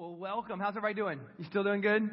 Well, welcome. How's everybody doing? You still doing good?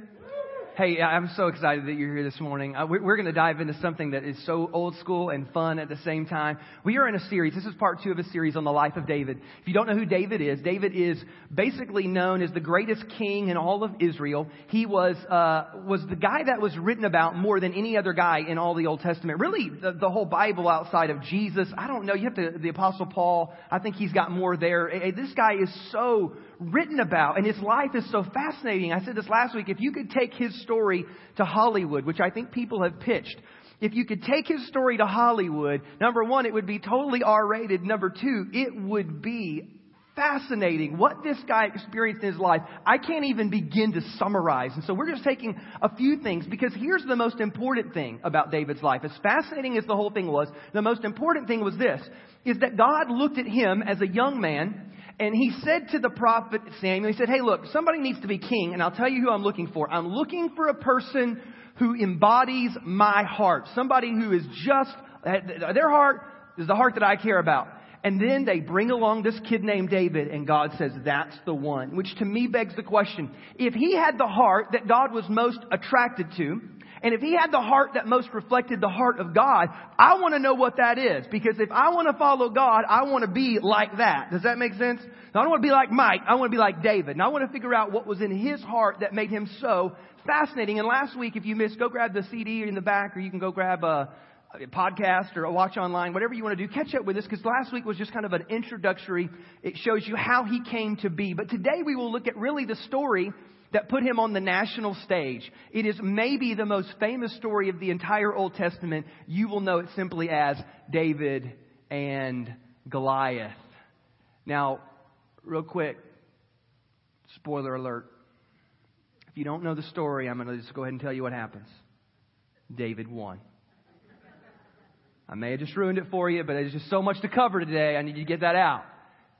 Hey, I'm so excited that you're here this morning. Uh, we're going to dive into something that is so old school and fun at the same time. We are in a series. This is part two of a series on the life of David. If you don't know who David is, David is basically known as the greatest king in all of Israel. He was uh, was the guy that was written about more than any other guy in all the Old Testament. Really, the, the whole Bible outside of Jesus. I don't know. You have to the Apostle Paul. I think he's got more there. This guy is so written about, and his life is so fascinating. I said this last week. If you could take his story to Hollywood, which I think people have pitched, if you could take his story to Hollywood, number one, it would be totally R rated. Number two, it would be fascinating what this guy experienced in his life. I can't even begin to summarize. And so we're just taking a few things because here's the most important thing about David's life. As fascinating as the whole thing was, the most important thing was this, is that God looked at him as a young man and he said to the prophet Samuel, he said, Hey, look, somebody needs to be king, and I'll tell you who I'm looking for. I'm looking for a person who embodies my heart. Somebody who is just, uh, their heart is the heart that I care about. And then they bring along this kid named David, and God says, That's the one. Which to me begs the question if he had the heart that God was most attracted to, and if he had the heart that most reflected the heart of God, I want to know what that is. Because if I want to follow God, I want to be like that. Does that make sense? I don't want to be like Mike. I want to be like David. And I want to figure out what was in his heart that made him so fascinating. And last week, if you missed, go grab the CD in the back or you can go grab a, a podcast or a watch online, whatever you want to do, catch up with us because last week was just kind of an introductory. It shows you how he came to be. But today we will look at really the story that put him on the national stage. It is maybe the most famous story of the entire Old Testament. You will know it simply as David and Goliath. Now, real quick, spoiler alert. If you don't know the story, I'm going to just go ahead and tell you what happens. David won. I may have just ruined it for you, but there's just so much to cover today. I need you to get that out.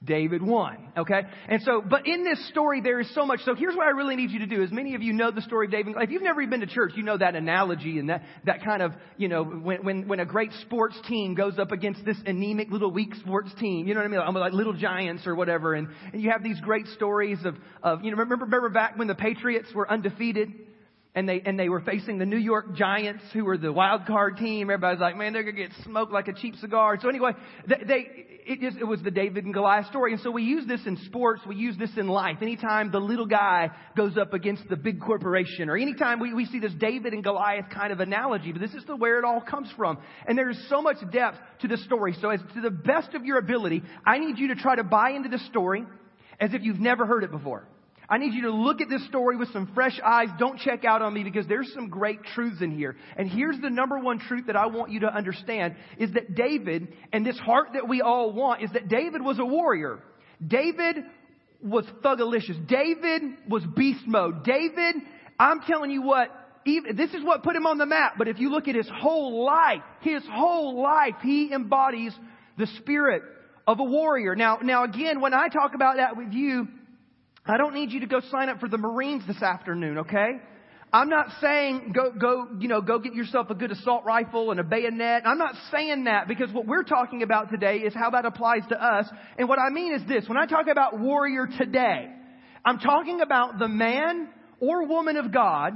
David won. Okay? And so, but in this story, there is so much. So here's what I really need you to do. As many of you know the story of David. If you've never been to church, you know that analogy and that, that kind of, you know, when, when, when a great sports team goes up against this anemic little weak sports team, you know what I mean? Like, like little giants or whatever. And, and you have these great stories of, of, you know, remember, remember back when the Patriots were undefeated? And they and they were facing the New York Giants, who were the wild card team. Everybody's like, man, they're gonna get smoked like a cheap cigar. So anyway, they, they it just it was the David and Goliath story, and so we use this in sports, we use this in life. Anytime the little guy goes up against the big corporation, or anytime we, we see this David and Goliath kind of analogy, but this is the where it all comes from, and there's so much depth to the story. So as to the best of your ability, I need you to try to buy into the story as if you've never heard it before. I need you to look at this story with some fresh eyes. Don't check out on me because there's some great truths in here. And here's the number one truth that I want you to understand is that David and this heart that we all want is that David was a warrior. David was thugalicious. David was beast mode. David, I'm telling you what, even, this is what put him on the map. But if you look at his whole life, his whole life, he embodies the spirit of a warrior. Now, now again, when I talk about that with you, I don't need you to go sign up for the Marines this afternoon, okay? I'm not saying go, go, you know, go get yourself a good assault rifle and a bayonet. I'm not saying that because what we're talking about today is how that applies to us. And what I mean is this. When I talk about warrior today, I'm talking about the man or woman of God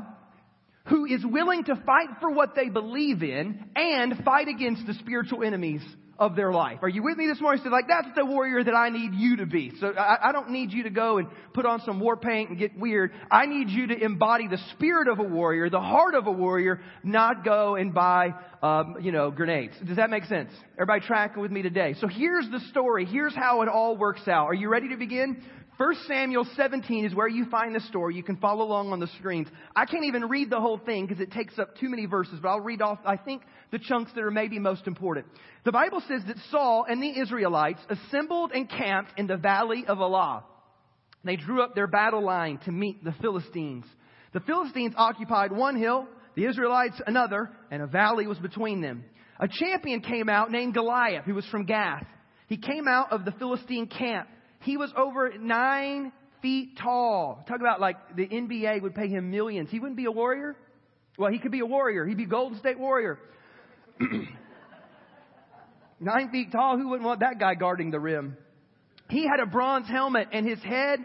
who is willing to fight for what they believe in and fight against the spiritual enemies of their life. Are you with me this morning? Said like, that's the warrior that I need you to be. So I, I don't need you to go and put on some war paint and get weird. I need you to embody the spirit of a warrior, the heart of a warrior, not go and buy, um, you know, grenades. Does that make sense? Everybody tracking with me today? So here's the story. Here's how it all works out. Are you ready to begin? 1 Samuel 17 is where you find the story. You can follow along on the screens. I can't even read the whole thing because it takes up too many verses, but I'll read off, I think, the chunks that are maybe most important. The Bible says that Saul and the Israelites assembled and camped in the valley of Elah. They drew up their battle line to meet the Philistines. The Philistines occupied one hill, the Israelites another, and a valley was between them. A champion came out named Goliath, who was from Gath. He came out of the Philistine camp. He was over nine feet tall. Talk about like the NBA would pay him millions. He wouldn't be a warrior. Well, he could be a warrior. He'd be Golden State Warrior. nine feet tall. Who wouldn't want that guy guarding the rim? He had a bronze helmet and his head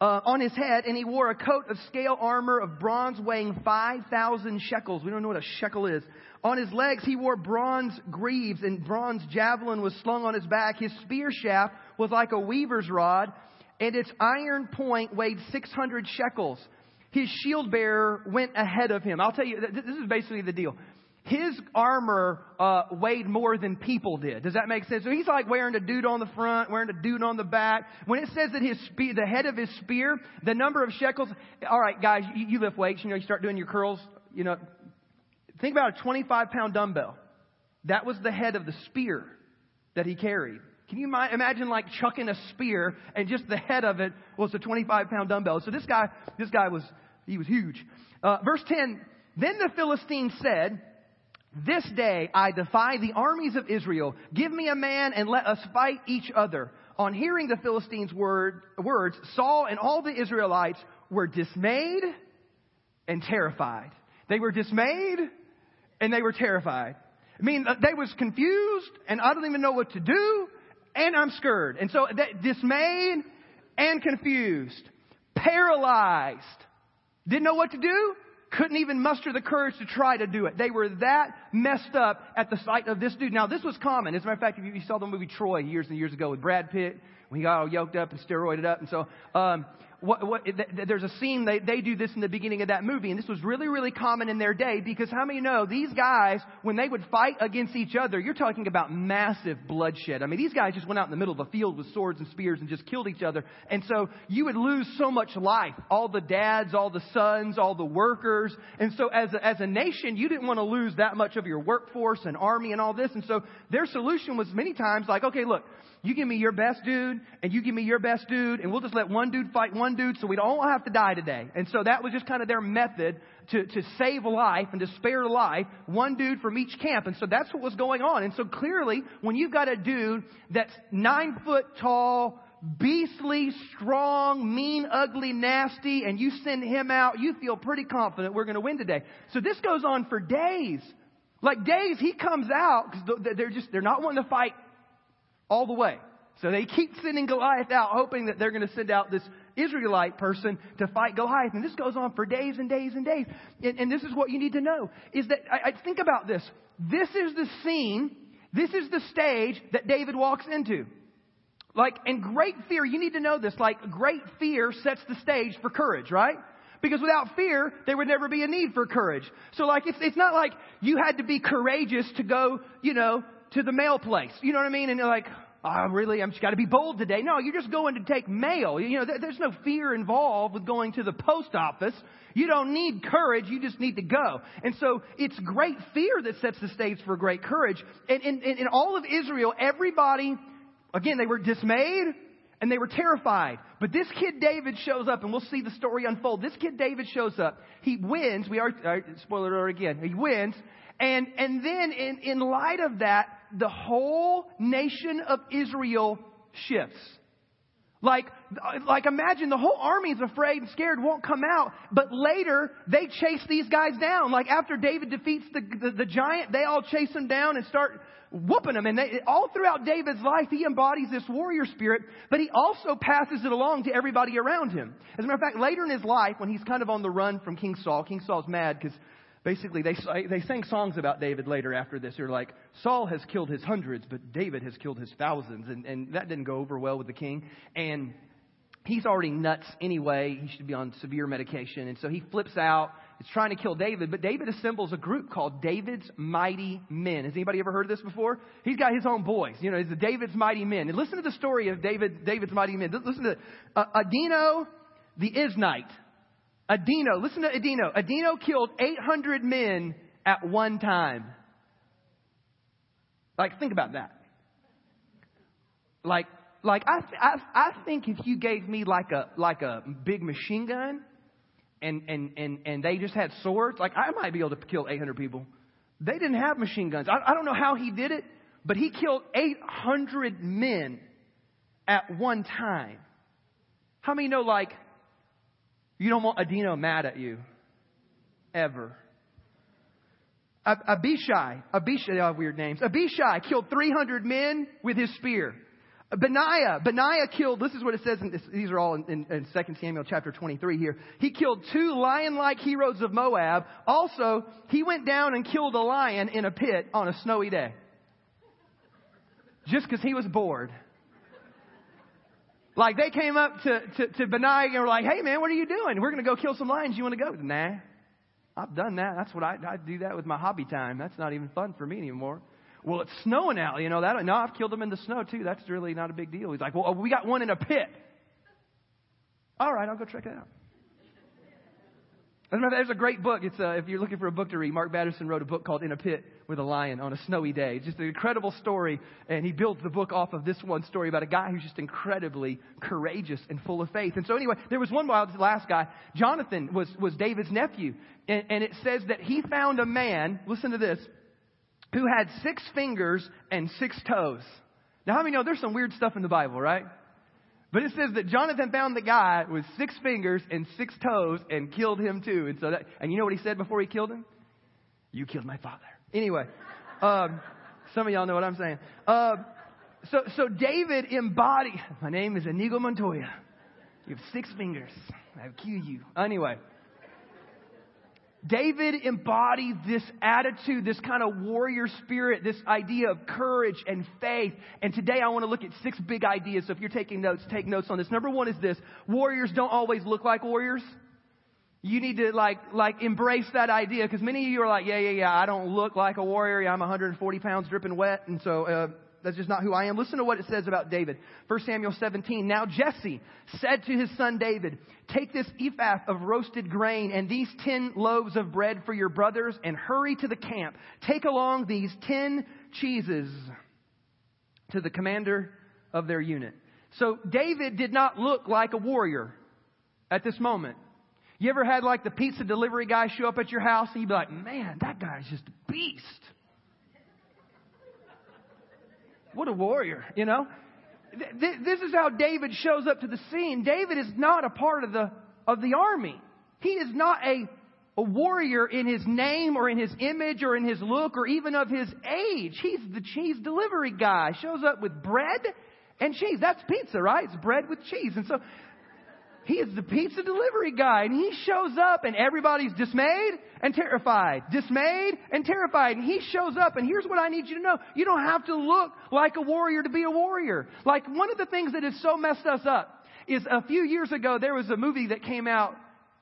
uh, on his head, and he wore a coat of scale armor of bronze weighing 5,000 shekels. We don't know what a shekel is. On his legs, he wore bronze greaves, and bronze javelin was slung on his back. His spear shaft was like a weaver's rod, and its iron point weighed 600 shekels. His shield bearer went ahead of him. I'll tell you, this is basically the deal his armor uh, weighed more than people did. Does that make sense? So he's like wearing a dude on the front, wearing a dude on the back. When it says that his spear, the head of his spear, the number of shekels. All right, guys, you, you lift weights. You know, you start doing your curls. You know, think about a 25 pound dumbbell. That was the head of the spear that he carried. Can you imagine like chucking a spear and just the head of it was a 25 pound dumbbell? So this guy, this guy was, he was huge. Uh, verse 10, then the Philistine said, this day I defy the armies of Israel. Give me a man and let us fight each other. On hearing the Philistines' word, words, Saul and all the Israelites were dismayed and terrified. They were dismayed and they were terrified. I mean, uh, they was confused and I don't even know what to do and I'm scared. And so dismayed and confused, paralyzed, didn't know what to do, couldn't even muster the courage to try to do it. They were that messed up at the sight of this dude. Now, this was common. As a matter of fact, if you saw the movie Troy years and years ago with Brad Pitt, when he got all yoked up and steroided up, and so um, what, what, there's a scene, they, they do this in the beginning of that movie, and this was really, really common in their day because how many know these guys, when they would fight against each other, you're talking about massive bloodshed. I mean, these guys just went out in the middle of a field with swords and spears and just killed each other. And so you would lose so much life. All the dads, all the sons, all the workers. And so as a, as a nation, you didn't want to lose that much of your workforce and army and all this. And so their solution was many times like, okay, look, you give me your best dude, and you give me your best dude, and we'll just let one dude fight one dude so we don't have to die today. And so that was just kind of their method to, to save life and to spare life, one dude from each camp. And so that's what was going on. And so clearly, when you've got a dude that's nine foot tall, beastly, strong, mean, ugly, nasty, and you send him out, you feel pretty confident we're going to win today. So this goes on for days. Like days, he comes out because they're just, they're not wanting to fight all the way. So they keep sending Goliath out, hoping that they're going to send out this Israelite person to fight Goliath. And this goes on for days and days and days. And, and this is what you need to know, is that, I, I think about this. This is the scene, this is the stage that David walks into. Like, and great fear, you need to know this, like, great fear sets the stage for courage, right? Because without fear, there would never be a need for courage. So like, it's, it's not like you had to be courageous to go, you know, to the mail place. You know what I mean? And you're like, oh, really? I'm just got to be bold today. No, you're just going to take mail. You know, there's no fear involved with going to the post office. You don't need courage. You just need to go. And so it's great fear that sets the stage for great courage. And in, all of Israel, everybody, again, they were dismayed and they were terrified. But this kid David shows up, and we'll see the story unfold. This kid David shows up. He wins. We are, spoiler alert again. He wins. And, and then in, in light of that, the whole nation of Israel shifts. Like, like imagine the whole army is afraid and scared, won't come out, but later they chase these guys down. Like after David defeats the, the, the giant, they all chase him down and start whooping him. And they, all throughout David's life, he embodies this warrior spirit, but he also passes it along to everybody around him. As a matter of fact, later in his life, when he's kind of on the run from King Saul, King Saul's mad because basically they, they sang songs about David later after this. They're like, Saul has killed his hundreds, but David has killed his thousands. And, and that didn't go over well with the king. And he's already nuts anyway. He should be on severe medication. And so he flips out. Is trying to kill David, but David assembles a group called David's Mighty Men. Has anybody ever heard of this before? He's got his own boys. You know, he's the David's Mighty Men. And listen to the story of David, David's Mighty Men. Listen to uh, Adino the Eznite. Adino, listen to Adino. Adino killed 800 men at one time. Like, think about that. Like, like I, I, I think if you gave me like a, like a big machine gun and, and, and, and they just had swords, like I might be able to kill 800 people. They didn't have machine guns. I, I don't know how he did it, but he killed 800 men at one time. How many know like you don't want Adino mad at you. Ever. Abishai, Abishai, they have weird names. Abishai killed 300 men with his spear. Benaiah, Benaiah killed, this is what it says, in this, these are all in, in, in 2 Samuel chapter 23 here. He killed two lion-like heroes of Moab. Also, he went down and killed a lion in a pit on a snowy day. Just because he was bored. Like they came up to, to, to Benaiah and were like, hey man, what are you doing? We're going to go kill some lions. You want to go? Nah. I've done that. That's what I, I do that with my hobby time. That's not even fun for me anymore. Well, it's snowing out, you know that. No, I've killed them in the snow too. That's really not a big deal. He's like, well, we got one in a pit. All right, I'll go check it out. There's a great book. It's uh, if you're looking for a book to read, Mark Batterson wrote a book called In a Pit with a Lion on a snowy day. It's just an incredible story, and he builds the book off of this one story about a guy who's just incredibly courageous and full of faith. And so anyway, there was one the last guy, Jonathan was was David's nephew, and, and it says that he found a man. Listen to this, who had six fingers and six toes. Now, how many know there's some weird stuff in the Bible, right? But it says that Jonathan found the guy with six fingers and six toes and killed him too. And so that, and you know what he said before he killed him? You killed my father. Anyway, um, some of y'all know what I'm saying. Uh, so, so David embodied, my name is Inigo Montoya. You have six fingers. I will kill you. Anyway. David embodied this attitude, this kind of warrior spirit, this idea of courage and faith. And today I want to look at six big ideas. So if you're taking notes, take notes on this. Number one is this. Warriors don't always look like warriors. You need to like, like embrace that idea because many of you are like, yeah, yeah, yeah, I don't look like a warrior. I'm 140 pounds dripping wet. And so, uh, that's just not who I am. Listen to what it says about David. 1 Samuel 17. Now Jesse said to his son David, Take this ephah of roasted grain and these ten loaves of bread for your brothers and hurry to the camp. Take along these ten cheeses to the commander of their unit. So David did not look like a warrior at this moment. You ever had like the pizza delivery guy show up at your house and you'd be like, man, that guy's just a beast. What a warrior, you know? This is how David shows up to the scene. David is not a part of the, of the army. He is not a, a warrior in his name or in his image or in his look or even of his age. He's the cheese delivery guy. Shows up with bread and cheese. That's pizza, right? It's bread with cheese. And so he is the pizza delivery guy and he shows up and everybody's dismayed and terrified. Dismayed and terrified. And he shows up and here's what I need you to know. You don't have to look like a warrior to be a warrior. Like one of the things that has so messed us up is a few years ago there was a movie that came out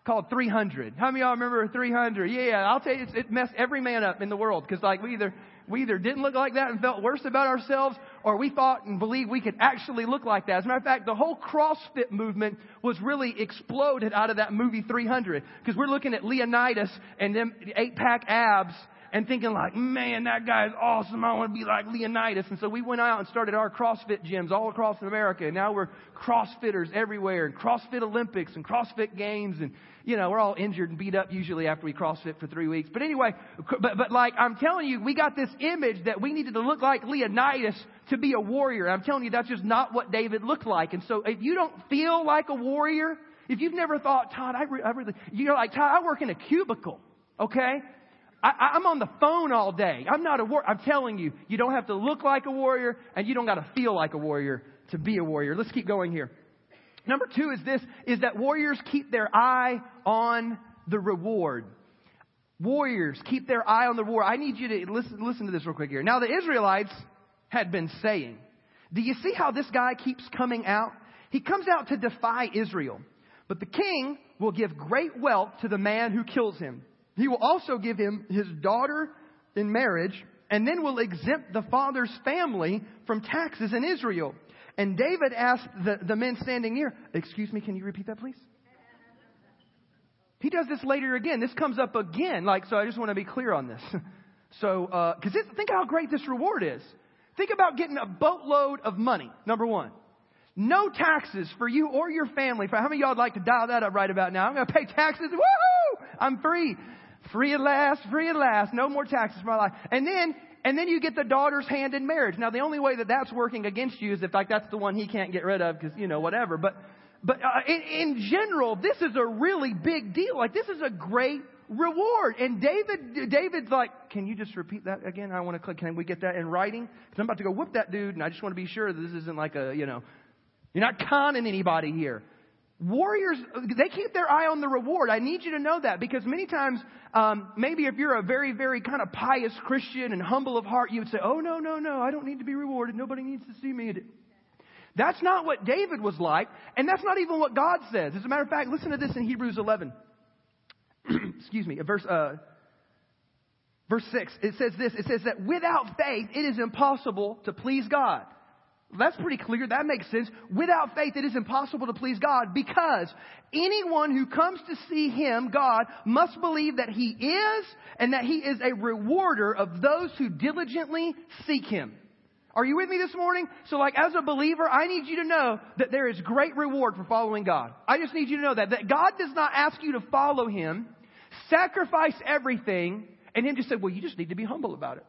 called 300. How many of y'all remember 300? Yeah, I'll tell you, it messed every man up in the world because like we either we either didn't look like that and felt worse about ourselves, or we thought and believed we could actually look like that. As a matter of fact, the whole CrossFit movement was really exploded out of that movie 300. Because we're looking at Leonidas and them eight pack abs and thinking like, man, that guy is awesome. I want to be like Leonidas. And so we went out and started our CrossFit gyms all across America. And now we're CrossFitters everywhere and CrossFit Olympics and CrossFit Games. And, you know, we're all injured and beat up usually after we CrossFit for three weeks. But anyway, but, but like I'm telling you, we got this image that we needed to look like Leonidas to be a warrior. I'm telling you, that's just not what David looked like. And so if you don't feel like a warrior, if you've never thought, Todd, I, re- I really, you're like, Todd, I work in a cubicle. Okay? I, am on the phone all day. I'm not a warrior. I'm telling you, you don't have to look like a warrior and you don't got to feel like a warrior to be a warrior. Let's keep going here. Number two is this, is that warriors keep their eye on the reward. Warriors keep their eye on the reward. I need you to listen, listen to this real quick here. Now the Israelites had been saying, do you see how this guy keeps coming out? He comes out to defy Israel. But the king will give great wealth to the man who kills him. He will also give him his daughter in marriage, and then will exempt the father's family from taxes in Israel. And David asked the, the men standing near, Excuse me, can you repeat that, please? He does this later again. This comes up again. Like, so I just want to be clear on this. So, because uh, think how great this reward is. Think about getting a boatload of money, number one. No taxes for you or your family. For how many of y'all would like to dial that up right about now? I'm going to pay taxes. Woohoo! I'm free. Free at last, free at last, no more taxes for my life. And then, and then you get the daughter's hand in marriage. Now the only way that that's working against you is if like that's the one he can't get rid of because, you know, whatever. But, but uh, in, in general, this is a really big deal. Like this is a great reward. And David, David's like, can you just repeat that again? I want to click. Can we get that in writing? Because I'm about to go whip that dude, and I just want to be sure that this isn't like a, you know, you're not conning anybody here. Warriors, they keep their eye on the reward. I need you to know that because many times, um, maybe if you're a very, very kind of pious Christian and humble of heart, you would say, "Oh no, no, no! I don't need to be rewarded. Nobody needs to see me." That's not what David was like, and that's not even what God says. As a matter of fact, listen to this in Hebrews 11. Excuse me, verse uh, verse six. It says this. It says that without faith, it is impossible to please God. That's pretty clear. That makes sense. Without faith, it is impossible to please God because anyone who comes to see Him, God, must believe that He is and that He is a rewarder of those who diligently seek Him. Are you with me this morning? So like as a believer, I need you to know that there is great reward for following God. I just need you to know that, that God does not ask you to follow Him, sacrifice everything, and Him just say, well, you just need to be humble about it.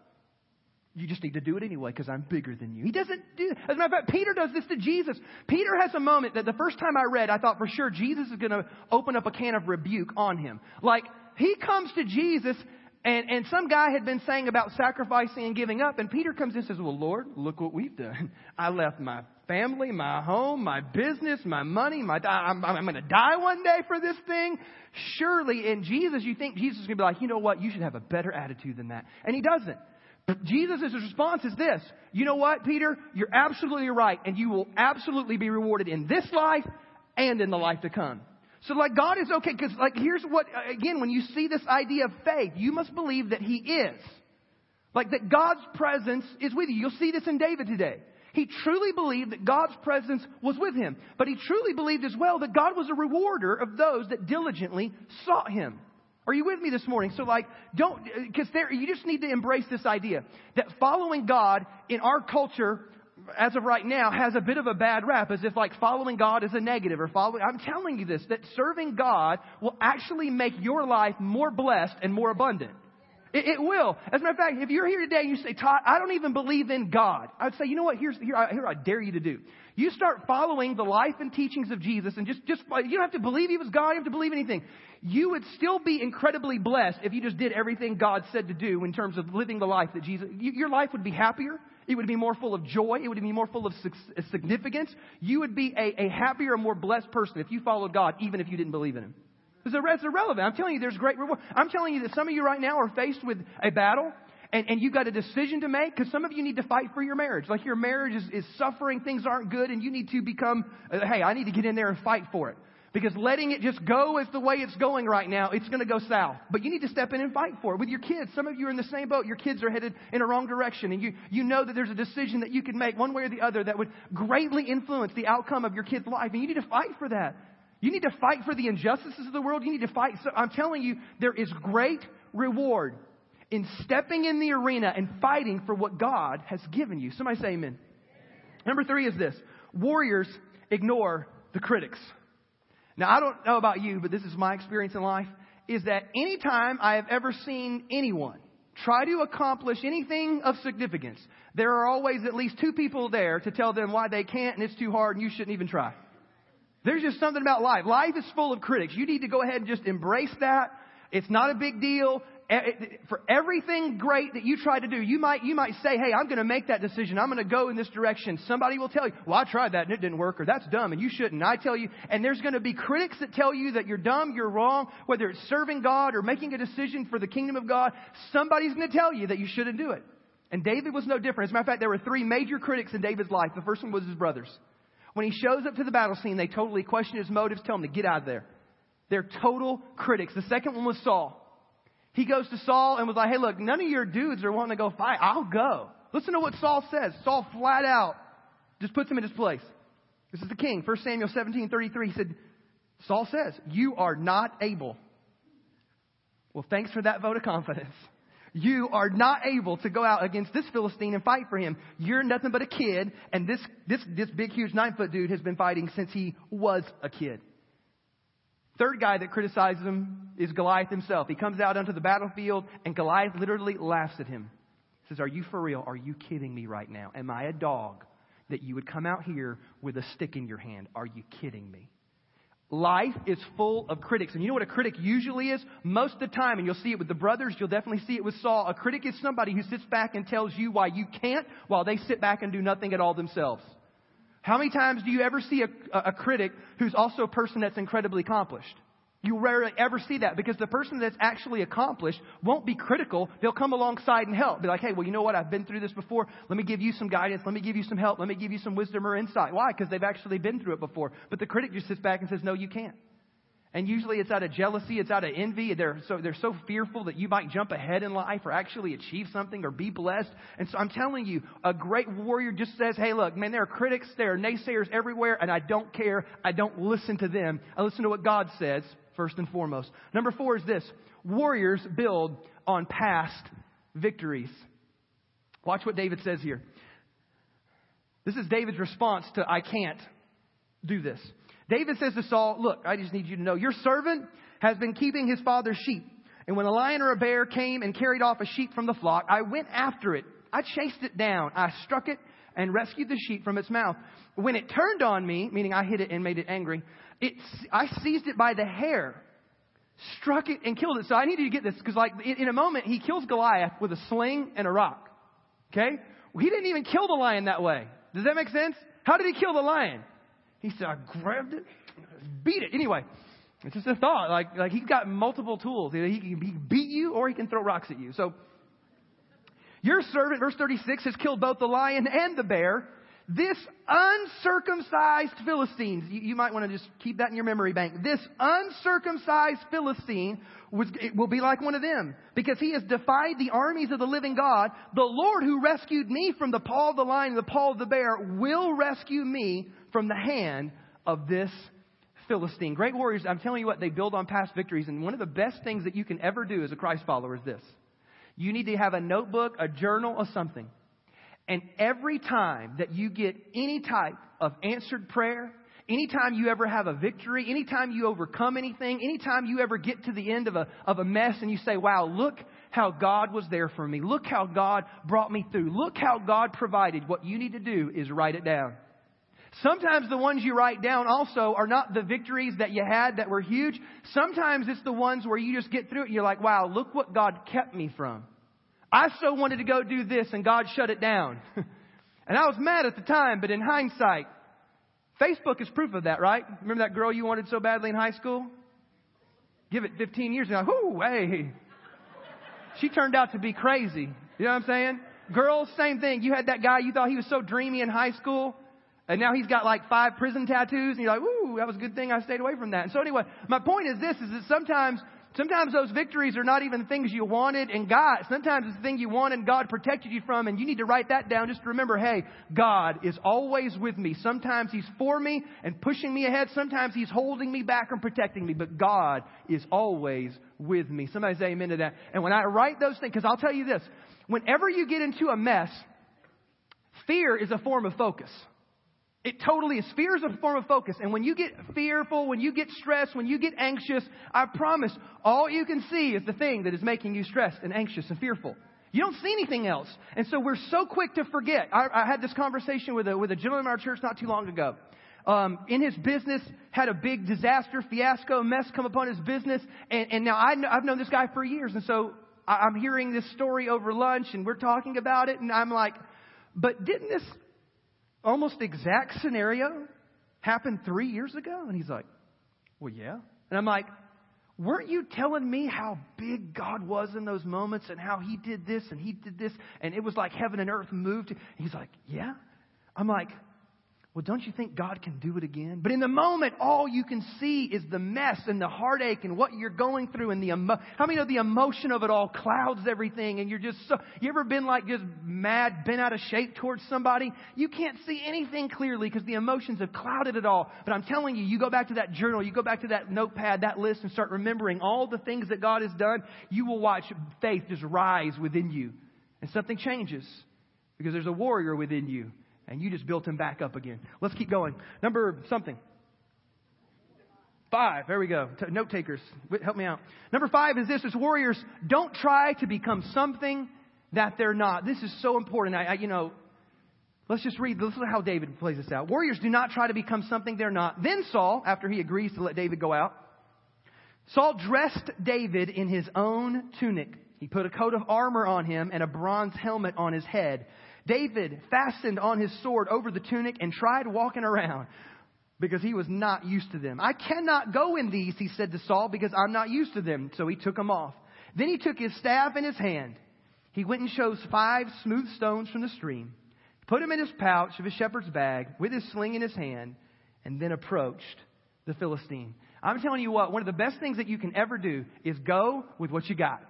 You just need to do it anyway because I'm bigger than you. He doesn't do As a matter of fact, Peter does this to Jesus. Peter has a moment that the first time I read, I thought for sure Jesus is going to open up a can of rebuke on him. Like, he comes to Jesus and, and some guy had been saying about sacrificing and giving up, and Peter comes in and says, Well, Lord, look what we've done. I left my family, my home, my business, my money, my, I'm, I'm going to die one day for this thing. Surely in Jesus, you think Jesus is going to be like, You know what? You should have a better attitude than that. And he doesn't. Jesus' response is this You know what, Peter? You're absolutely right, and you will absolutely be rewarded in this life and in the life to come. So, like, God is okay, because, like, here's what, again, when you see this idea of faith, you must believe that He is. Like, that God's presence is with you. You'll see this in David today. He truly believed that God's presence was with him. But he truly believed as well that God was a rewarder of those that diligently sought him. Are you with me this morning? So like, don't, because there, you just need to embrace this idea that following God in our culture, as of right now, has a bit of a bad rap, as if like following God is a negative or following, I'm telling you this, that serving God will actually make your life more blessed and more abundant. It, it, will. As a matter of fact, if you're here today and you say, Todd, I don't even believe in God, I'd say, you know what? Here's, here, here I dare you to do. You start following the life and teachings of Jesus and just, just, you don't have to believe He was God, you don't have to believe anything. You would still be incredibly blessed if you just did everything God said to do in terms of living the life that Jesus, you, your life would be happier. It would be more full of joy. It would be more full of uh, significance. You would be a, a happier, more blessed person if you followed God, even if you didn't believe in Him. It's irrelevant. I'm telling you, there's great reward. I'm telling you that some of you right now are faced with a battle and, and you've got a decision to make because some of you need to fight for your marriage. Like your marriage is, is suffering, things aren't good, and you need to become, uh, hey, I need to get in there and fight for it. Because letting it just go as the way it's going right now, it's going to go south. But you need to step in and fight for it. With your kids, some of you are in the same boat. Your kids are headed in a wrong direction, and you, you know that there's a decision that you can make one way or the other that would greatly influence the outcome of your kid's life, and you need to fight for that. You need to fight for the injustices of the world. You need to fight. So I'm telling you, there is great reward in stepping in the arena and fighting for what God has given you. Somebody say amen. Number three is this warriors ignore the critics. Now, I don't know about you, but this is my experience in life is that anytime I have ever seen anyone try to accomplish anything of significance, there are always at least two people there to tell them why they can't and it's too hard and you shouldn't even try. There's just something about life. Life is full of critics. You need to go ahead and just embrace that. It's not a big deal. For everything great that you try to do, you might, you might say, hey, I'm going to make that decision. I'm going to go in this direction. Somebody will tell you, well, I tried that and it didn't work, or that's dumb and you shouldn't. I tell you, and there's going to be critics that tell you that you're dumb, you're wrong, whether it's serving God or making a decision for the kingdom of God. Somebody's going to tell you that you shouldn't do it. And David was no different. As a matter of fact, there were three major critics in David's life. The first one was his brothers. When he shows up to the battle scene, they totally question his motives, tell him to get out of there. They're total critics. The second one was Saul. He goes to Saul and was like, hey, look, none of your dudes are wanting to go fight. I'll go. Listen to what Saul says. Saul flat out just puts him in his place. This is the king. 1 Samuel 17, 33. He said, Saul says, you are not able. Well, thanks for that vote of confidence. You are not able to go out against this Philistine and fight for him. You're nothing but a kid, and this, this, this big, huge nine foot dude has been fighting since he was a kid. Third guy that criticizes him is Goliath himself. He comes out onto the battlefield, and Goliath literally laughs at him. He says, Are you for real? Are you kidding me right now? Am I a dog that you would come out here with a stick in your hand? Are you kidding me? Life is full of critics. And you know what a critic usually is? Most of the time, and you'll see it with the brothers, you'll definitely see it with Saul. A critic is somebody who sits back and tells you why you can't while they sit back and do nothing at all themselves. How many times do you ever see a, a, critic who's also a person that's incredibly accomplished? You rarely ever see that because the person that's actually accomplished won't be critical. They'll come alongside and help. Be like, hey, well, you know what? I've been through this before. Let me give you some guidance. Let me give you some help. Let me give you some wisdom or insight. Why? Because they've actually been through it before. But the critic just sits back and says, no, you can't. And usually it's out of jealousy, it's out of envy. They're so, they're so fearful that you might jump ahead in life or actually achieve something or be blessed. And so I'm telling you, a great warrior just says, hey, look, man, there are critics, there are naysayers everywhere, and I don't care. I don't listen to them. I listen to what God says first and foremost. Number four is this warriors build on past victories. Watch what David says here. This is David's response to I can't do this. David says to Saul, Look, I just need you to know your servant has been keeping his father's sheep. And when a lion or a bear came and carried off a sheep from the flock, I went after it. I chased it down. I struck it and rescued the sheep from its mouth. When it turned on me, meaning I hit it and made it angry, it, I seized it by the hair, struck it and killed it. So I need you to get this because, like, in, a moment, he kills Goliath with a sling and a rock. Okay? Well, he didn't even kill the lion that way. Does that make sense? How did he kill the lion? He said, I grabbed it, beat it. Anyway, it's just a thought. Like, like he's got multiple tools. He can beat you or he can throw rocks at you. So, your servant, verse 36, has killed both the lion and the bear. This uncircumcised Philistine, you, you might want to just keep that in your memory bank. This uncircumcised Philistine was, will be like one of them because he has defied the armies of the living God. The Lord who rescued me from the paw of the lion and the paw of the bear will rescue me from the hand of this Philistine. Great warriors, I'm telling you what, they build on past victories. And one of the best things that you can ever do as a Christ follower is this. You need to have a notebook, a journal, or something. And every time that you get any type of answered prayer, anytime you ever have a victory, anytime you overcome anything, anytime you ever get to the end of a, of a mess and you say, wow, look how God was there for me. Look how God brought me through. Look how God provided. What you need to do is write it down. Sometimes the ones you write down also are not the victories that you had that were huge. Sometimes it's the ones where you just get through it and you're like, wow, look what God kept me from. I so wanted to go do this and God shut it down. and I was mad at the time, but in hindsight, Facebook is proof of that, right? Remember that girl you wanted so badly in high school? Give it 15 years now. Whoo, hey. She turned out to be crazy. You know what I'm saying? Girls, same thing. You had that guy you thought he was so dreamy in high school. And now he's got like five prison tattoos, and you're like, "Ooh, that was a good thing I stayed away from that." And so anyway, my point is this: is that sometimes, sometimes those victories are not even things you wanted and got. Sometimes it's the thing you wanted and God protected you from, and you need to write that down just to remember, hey, God is always with me. Sometimes He's for me and pushing me ahead. Sometimes He's holding me back and protecting me, but God is always with me. Somebody say amen to that. And when I write those things, because I'll tell you this: whenever you get into a mess, fear is a form of focus. It totally is. Fear is a form of focus. And when you get fearful, when you get stressed, when you get anxious, I promise, all you can see is the thing that is making you stressed and anxious and fearful. You don't see anything else. And so we're so quick to forget. I, I had this conversation with a, with a gentleman in our church not too long ago. Um, in his business, had a big disaster, fiasco, mess come upon his business. And, and now I know, I've known this guy for years. And so I, I'm hearing this story over lunch and we're talking about it. And I'm like, but didn't this almost exact scenario happened three years ago? And he's like, Well, yeah. And I'm like, Weren't you telling me how big God was in those moments and how He did this and He did this and it was like heaven and earth moved? He's like, Yeah. I'm like, well, don't you think God can do it again? But in the moment, all you can see is the mess and the heartache and what you're going through and the emo- how many know the emotion of it all clouds everything and you're just so, you ever been like just mad, been out of shape towards somebody? You can't see anything clearly because the emotions have clouded it all. But I'm telling you, you go back to that journal, you go back to that notepad, that list and start remembering all the things that God has done, you will watch faith just rise within you and something changes because there's a warrior within you and you just built him back up again. Let's keep going. Number something. Five. There we go. T- note takers, help me out. Number five is this: as warriors, don't try to become something that they're not. This is so important. I, I you know, Let's just read. This is how David plays this out. Warriors do not try to become something they're not. Then Saul, after he agrees to let David go out, Saul dressed David in his own tunic. He put a coat of armor on him and a bronze helmet on his head. David fastened on his sword over the tunic and tried walking around because he was not used to them. I cannot go in these, he said to Saul, because I'm not used to them. So he took them off. Then he took his staff in his hand. He went and chose five smooth stones from the stream, put them in his pouch of his shepherd's bag with his sling in his hand, and then approached the Philistine. I'm telling you what, one of the best things that you can ever do is go with what you got.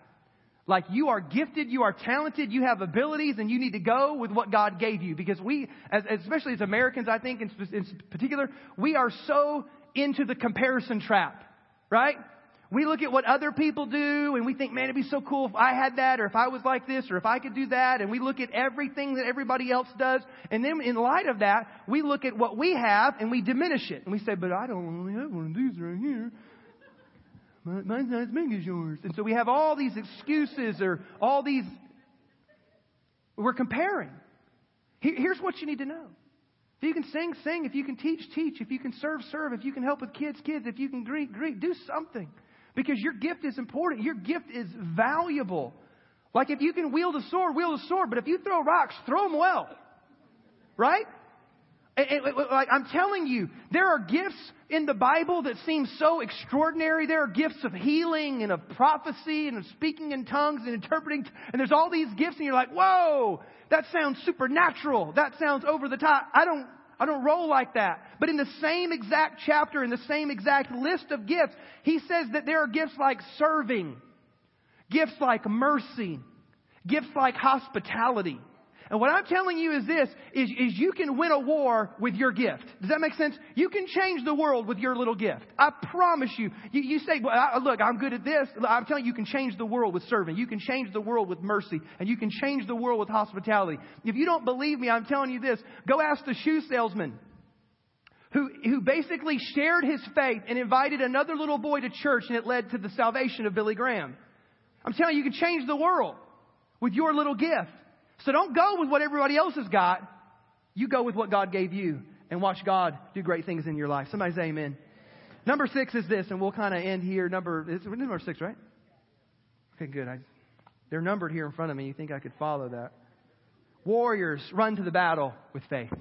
Like you are gifted, you are talented, you have abilities, and you need to go with what God gave you. Because we, as, especially as Americans, I think in, in particular, we are so into the comparison trap, right? We look at what other people do and we think, man, it'd be so cool if I had that or if I was like this or if I could do that. And we look at everything that everybody else does. And then in light of that, we look at what we have and we diminish it. And we say, but I don't have one of these right here. Mine's not as big as yours. And so we have all these excuses or all these. We're comparing. Here's what you need to know. If you can sing, sing. If you can teach, teach. If you can serve, serve. If you can help with kids, kids. If you can greet, greet. Do something. Because your gift is important. Your gift is valuable. Like if you can wield a sword, wield a sword. But if you throw rocks, throw them well. Right? Like I'm telling you, there are gifts in the Bible that seem so extraordinary. There are gifts of healing and of prophecy and of speaking in tongues and interpreting. And there's all these gifts and you're like, whoa, that sounds supernatural. That sounds over the top. I don't, I don't roll like that. But in the same exact chapter, in the same exact list of gifts, he says that there are gifts like serving, gifts like mercy, gifts like hospitality. And what I'm telling you is this, is, is you can win a war with your gift. Does that make sense? You can change the world with your little gift. I promise you. You, you say, well, I, look, I'm good at this. I'm telling you, you can change the world with serving. You can change the world with mercy. And you can change the world with hospitality. If you don't believe me, I'm telling you this. Go ask the shoe salesman who, who basically shared his faith and invited another little boy to church and it led to the salvation of Billy Graham. I'm telling you, you can change the world with your little gift. So don't go with what everybody else has got. You go with what God gave you and watch God do great things in your life. Somebody say amen. Number six is this, and we'll kind of end here. Number, is number six, right? Okay, good. I, they're numbered here in front of me. You think I could follow that? Warriors run to the battle with faith.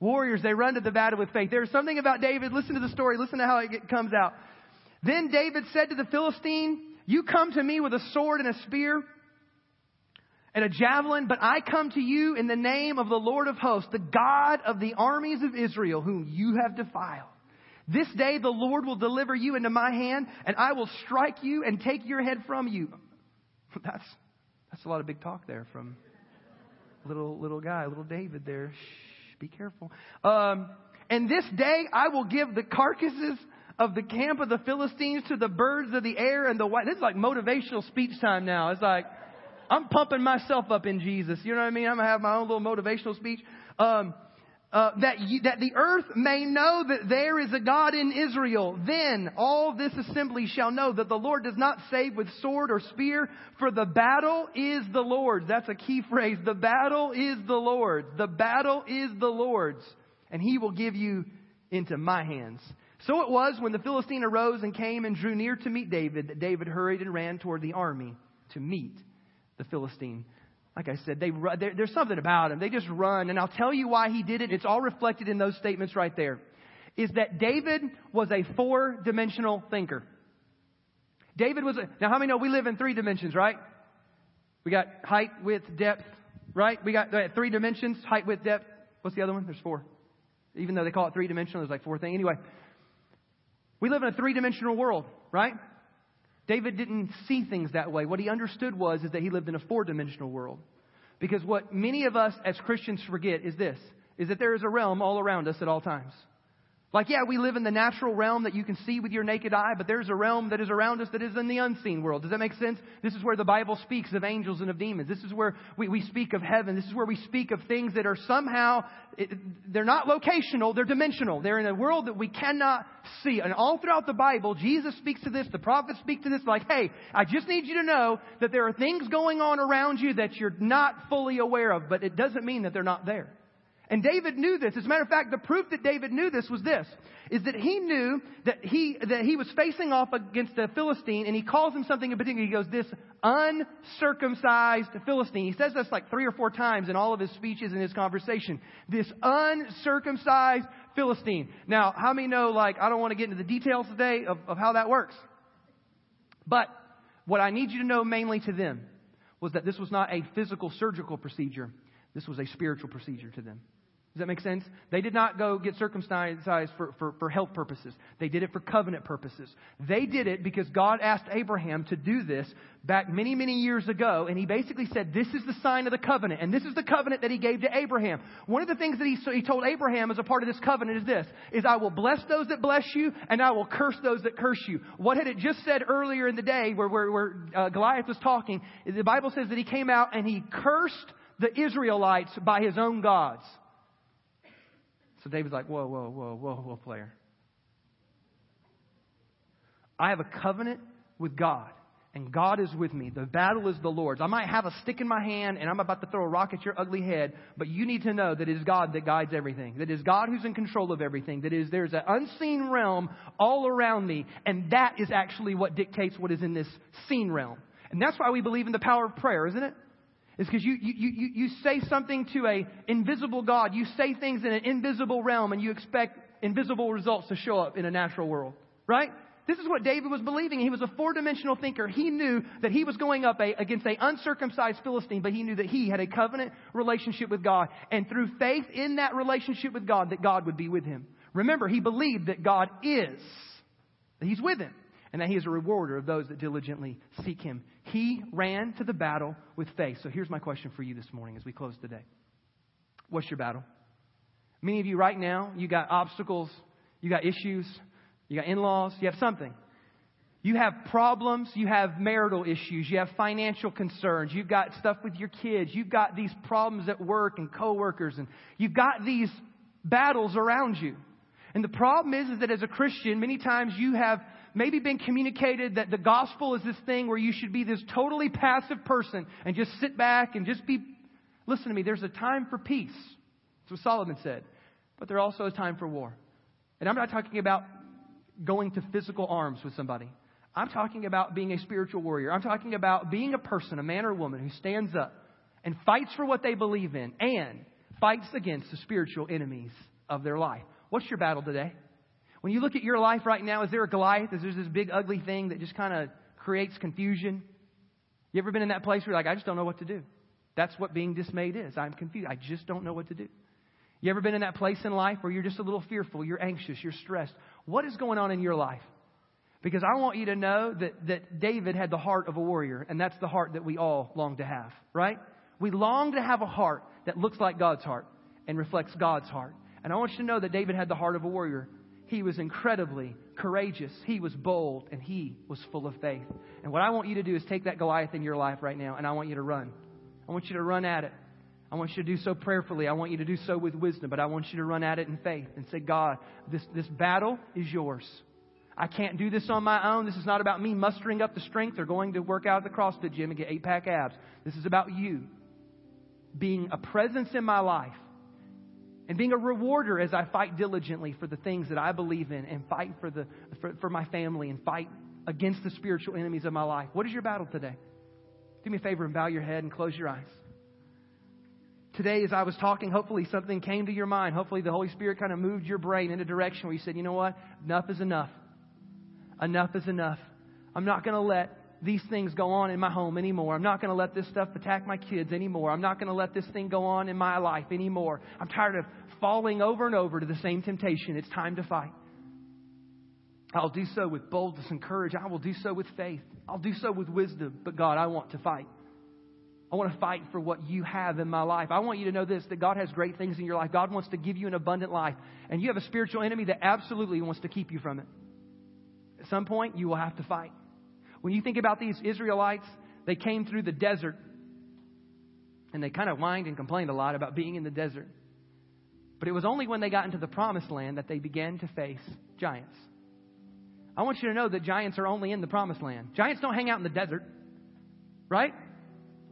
Warriors, they run to the battle with faith. There's something about David. Listen to the story. Listen to how it comes out. Then David said to the Philistine, You come to me with a sword and a spear and a javelin, but I come to you in the name of the Lord of hosts, the God of the armies of Israel, whom you have defiled. This day the Lord will deliver you into my hand, and I will strike you and take your head from you. That's, that's a lot of big talk there from little, little guy, little David there. Shh, be careful. Um, and this day I will give the carcasses of the camp of the Philistines to the birds of the air and the white. This is like motivational speech time now. It's like, I'm pumping myself up in Jesus. You know what I mean? I'm gonna have my own little motivational speech. Um, uh, that you, that the earth may know that there is a God in Israel. Then all this assembly shall know that the Lord does not save with sword or spear, for the battle is the Lord's. That's a key phrase. The battle is the Lord's. The battle is the Lord's, and He will give you into my hands. So it was when the Philistine arose and came and drew near to meet David that David hurried and ran toward the army to meet the Philistine. Like I said, they run, there's something about him. They just run. And I'll tell you why he did it. It's all reflected in those statements right there. Is that David was a four dimensional thinker. David was a, now how many know we live in three dimensions, right? We got height, width, depth, right? We got uh, three dimensions, height, width, depth. What's the other one? There's four. Even though they call it three dimensional, there's like four things. Anyway, we live in a three dimensional world, right? David didn't see things that way. What he understood was is that he lived in a four-dimensional world. Because what many of us as Christians forget is this, is that there is a realm all around us at all times. Like, yeah, we live in the natural realm that you can see with your naked eye, but there's a realm that is around us that is in the unseen world. Does that make sense? This is where the Bible speaks of angels and of demons. This is where we, we speak of heaven. This is where we speak of things that are somehow, it, they're not locational, they're dimensional. They're in a world that we cannot see. And all throughout the Bible, Jesus speaks to this, the prophets speak to this, like, hey, I just need you to know that there are things going on around you that you're not fully aware of, but it doesn't mean that they're not there. And David knew this. As a matter of fact, the proof that David knew this was this, is that he knew that he, that he was facing off against a Philistine and he calls him something in particular. He goes, this uncircumcised Philistine. He says this like three or four times in all of his speeches and his conversation. This uncircumcised Philistine. Now, how many know, like, I don't want to get into the details today of, of how that works. But what I need you to know mainly to them was that this was not a physical surgical procedure. This was a spiritual procedure to them. Does that make sense? They did not go get circumcised for, for, for health purposes. They did it for covenant purposes. They did it because God asked Abraham to do this back many, many years ago. And he basically said, this is the sign of the covenant. And this is the covenant that he gave to Abraham. One of the things that he, so he told Abraham as a part of this covenant is this, is I will bless those that bless you and I will curse those that curse you. What had it just said earlier in the day where, where, where uh, Goliath was talking, the Bible says that he came out and he cursed the Israelites by his own gods. So David's like, whoa, whoa, whoa, whoa, whoa, player. I have a covenant with God, and God is with me. The battle is the Lord's. I might have a stick in my hand, and I'm about to throw a rock at your ugly head, but you need to know that it is God that guides everything. That it is God who's in control of everything. That is, there's an unseen realm all around me, and that is actually what dictates what is in this seen realm. And that's why we believe in the power of prayer, isn't it? Is because you, you, you, you say something to a invisible God. You say things in an invisible realm and you expect invisible results to show up in a natural world. Right? This is what David was believing. He was a four dimensional thinker. He knew that he was going up a, against an uncircumcised Philistine, but he knew that he had a covenant relationship with God. And through faith in that relationship with God, that God would be with him. Remember, he believed that God is, that he's with him and that he is a rewarder of those that diligently seek him. He ran to the battle with faith. So here's my question for you this morning as we close today. What's your battle? Many of you right now, you got obstacles, you got issues, you got in-laws, you have something. You have problems, you have marital issues, you have financial concerns, you've got stuff with your kids, you've got these problems at work and coworkers, and you've got these battles around you. And the problem is, is that as a Christian, many times you have maybe been communicated that the gospel is this thing where you should be this totally passive person and just sit back and just be. Listen to me, there's a time for peace. That's what Solomon said. But there's also a time for war. And I'm not talking about going to physical arms with somebody. I'm talking about being a spiritual warrior. I'm talking about being a person, a man or a woman who stands up and fights for what they believe in and fights against the spiritual enemies of their life. What's your battle today? When you look at your life right now, is there a Goliath? Is there this big ugly thing that just kind of creates confusion? You ever been in that place where you're like, I just don't know what to do? That's what being dismayed is. I'm confused. I just don't know what to do. You ever been in that place in life where you're just a little fearful, you're anxious, you're stressed? What is going on in your life? Because I want you to know that, that David had the heart of a warrior, and that's the heart that we all long to have, right? We long to have a heart that looks like God's heart and reflects God's heart. And I want you to know that David had the heart of a warrior. He was incredibly courageous. He was bold and he was full of faith. And what I want you to do is take that Goliath in your life right now and I want you to run. I want you to run at it. I want you to do so prayerfully. I want you to do so with wisdom, but I want you to run at it in faith and say, God, this, this battle is yours. I can't do this on my own. This is not about me mustering up the strength or going to work out at the CrossFit gym and get eight pack abs. This is about you being a presence in my life and being a rewarder as I fight diligently for the things that I believe in and fight for, the, for, for my family and fight against the spiritual enemies of my life. What is your battle today? Do me a favor and bow your head and close your eyes. Today, as I was talking, hopefully something came to your mind. Hopefully, the Holy Spirit kind of moved your brain in a direction where you said, you know what? Enough is enough. Enough is enough. I'm not going to let these things go on in my home anymore. I'm not going to let this stuff attack my kids anymore. I'm not going to let this thing go on in my life anymore. I'm tired of falling over and over to the same temptation. It's time to fight. I'll do so with boldness and courage. I will do so with faith. I'll do so with wisdom. But God, I want to fight. I want to fight for what you have in my life. I want you to know this that God has great things in your life. God wants to give you an abundant life. And you have a spiritual enemy that absolutely wants to keep you from it. At some point, you will have to fight. When you think about these Israelites, they came through the desert and they kind of whined and complained a lot about being in the desert. But it was only when they got into the promised land that they began to face giants. I want you to know that giants are only in the promised land. Giants don't hang out in the desert, right?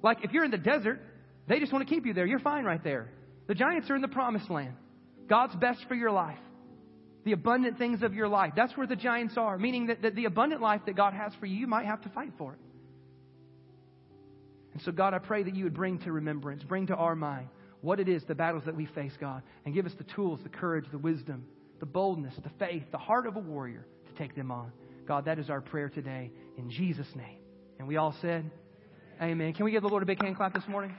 Like if you're in the desert, they just want to keep you there. You're fine right there. The giants are in the promised land. God's best for your life. The abundant things of your life. That's where the giants are, meaning that, that the abundant life that God has for you, you might have to fight for it. And so, God, I pray that you would bring to remembrance, bring to our mind what it is, the battles that we face, God, and give us the tools, the courage, the wisdom, the boldness, the faith, the heart of a warrior to take them on. God, that is our prayer today in Jesus' name. And we all said, Amen. Can we give the Lord a big hand clap this morning?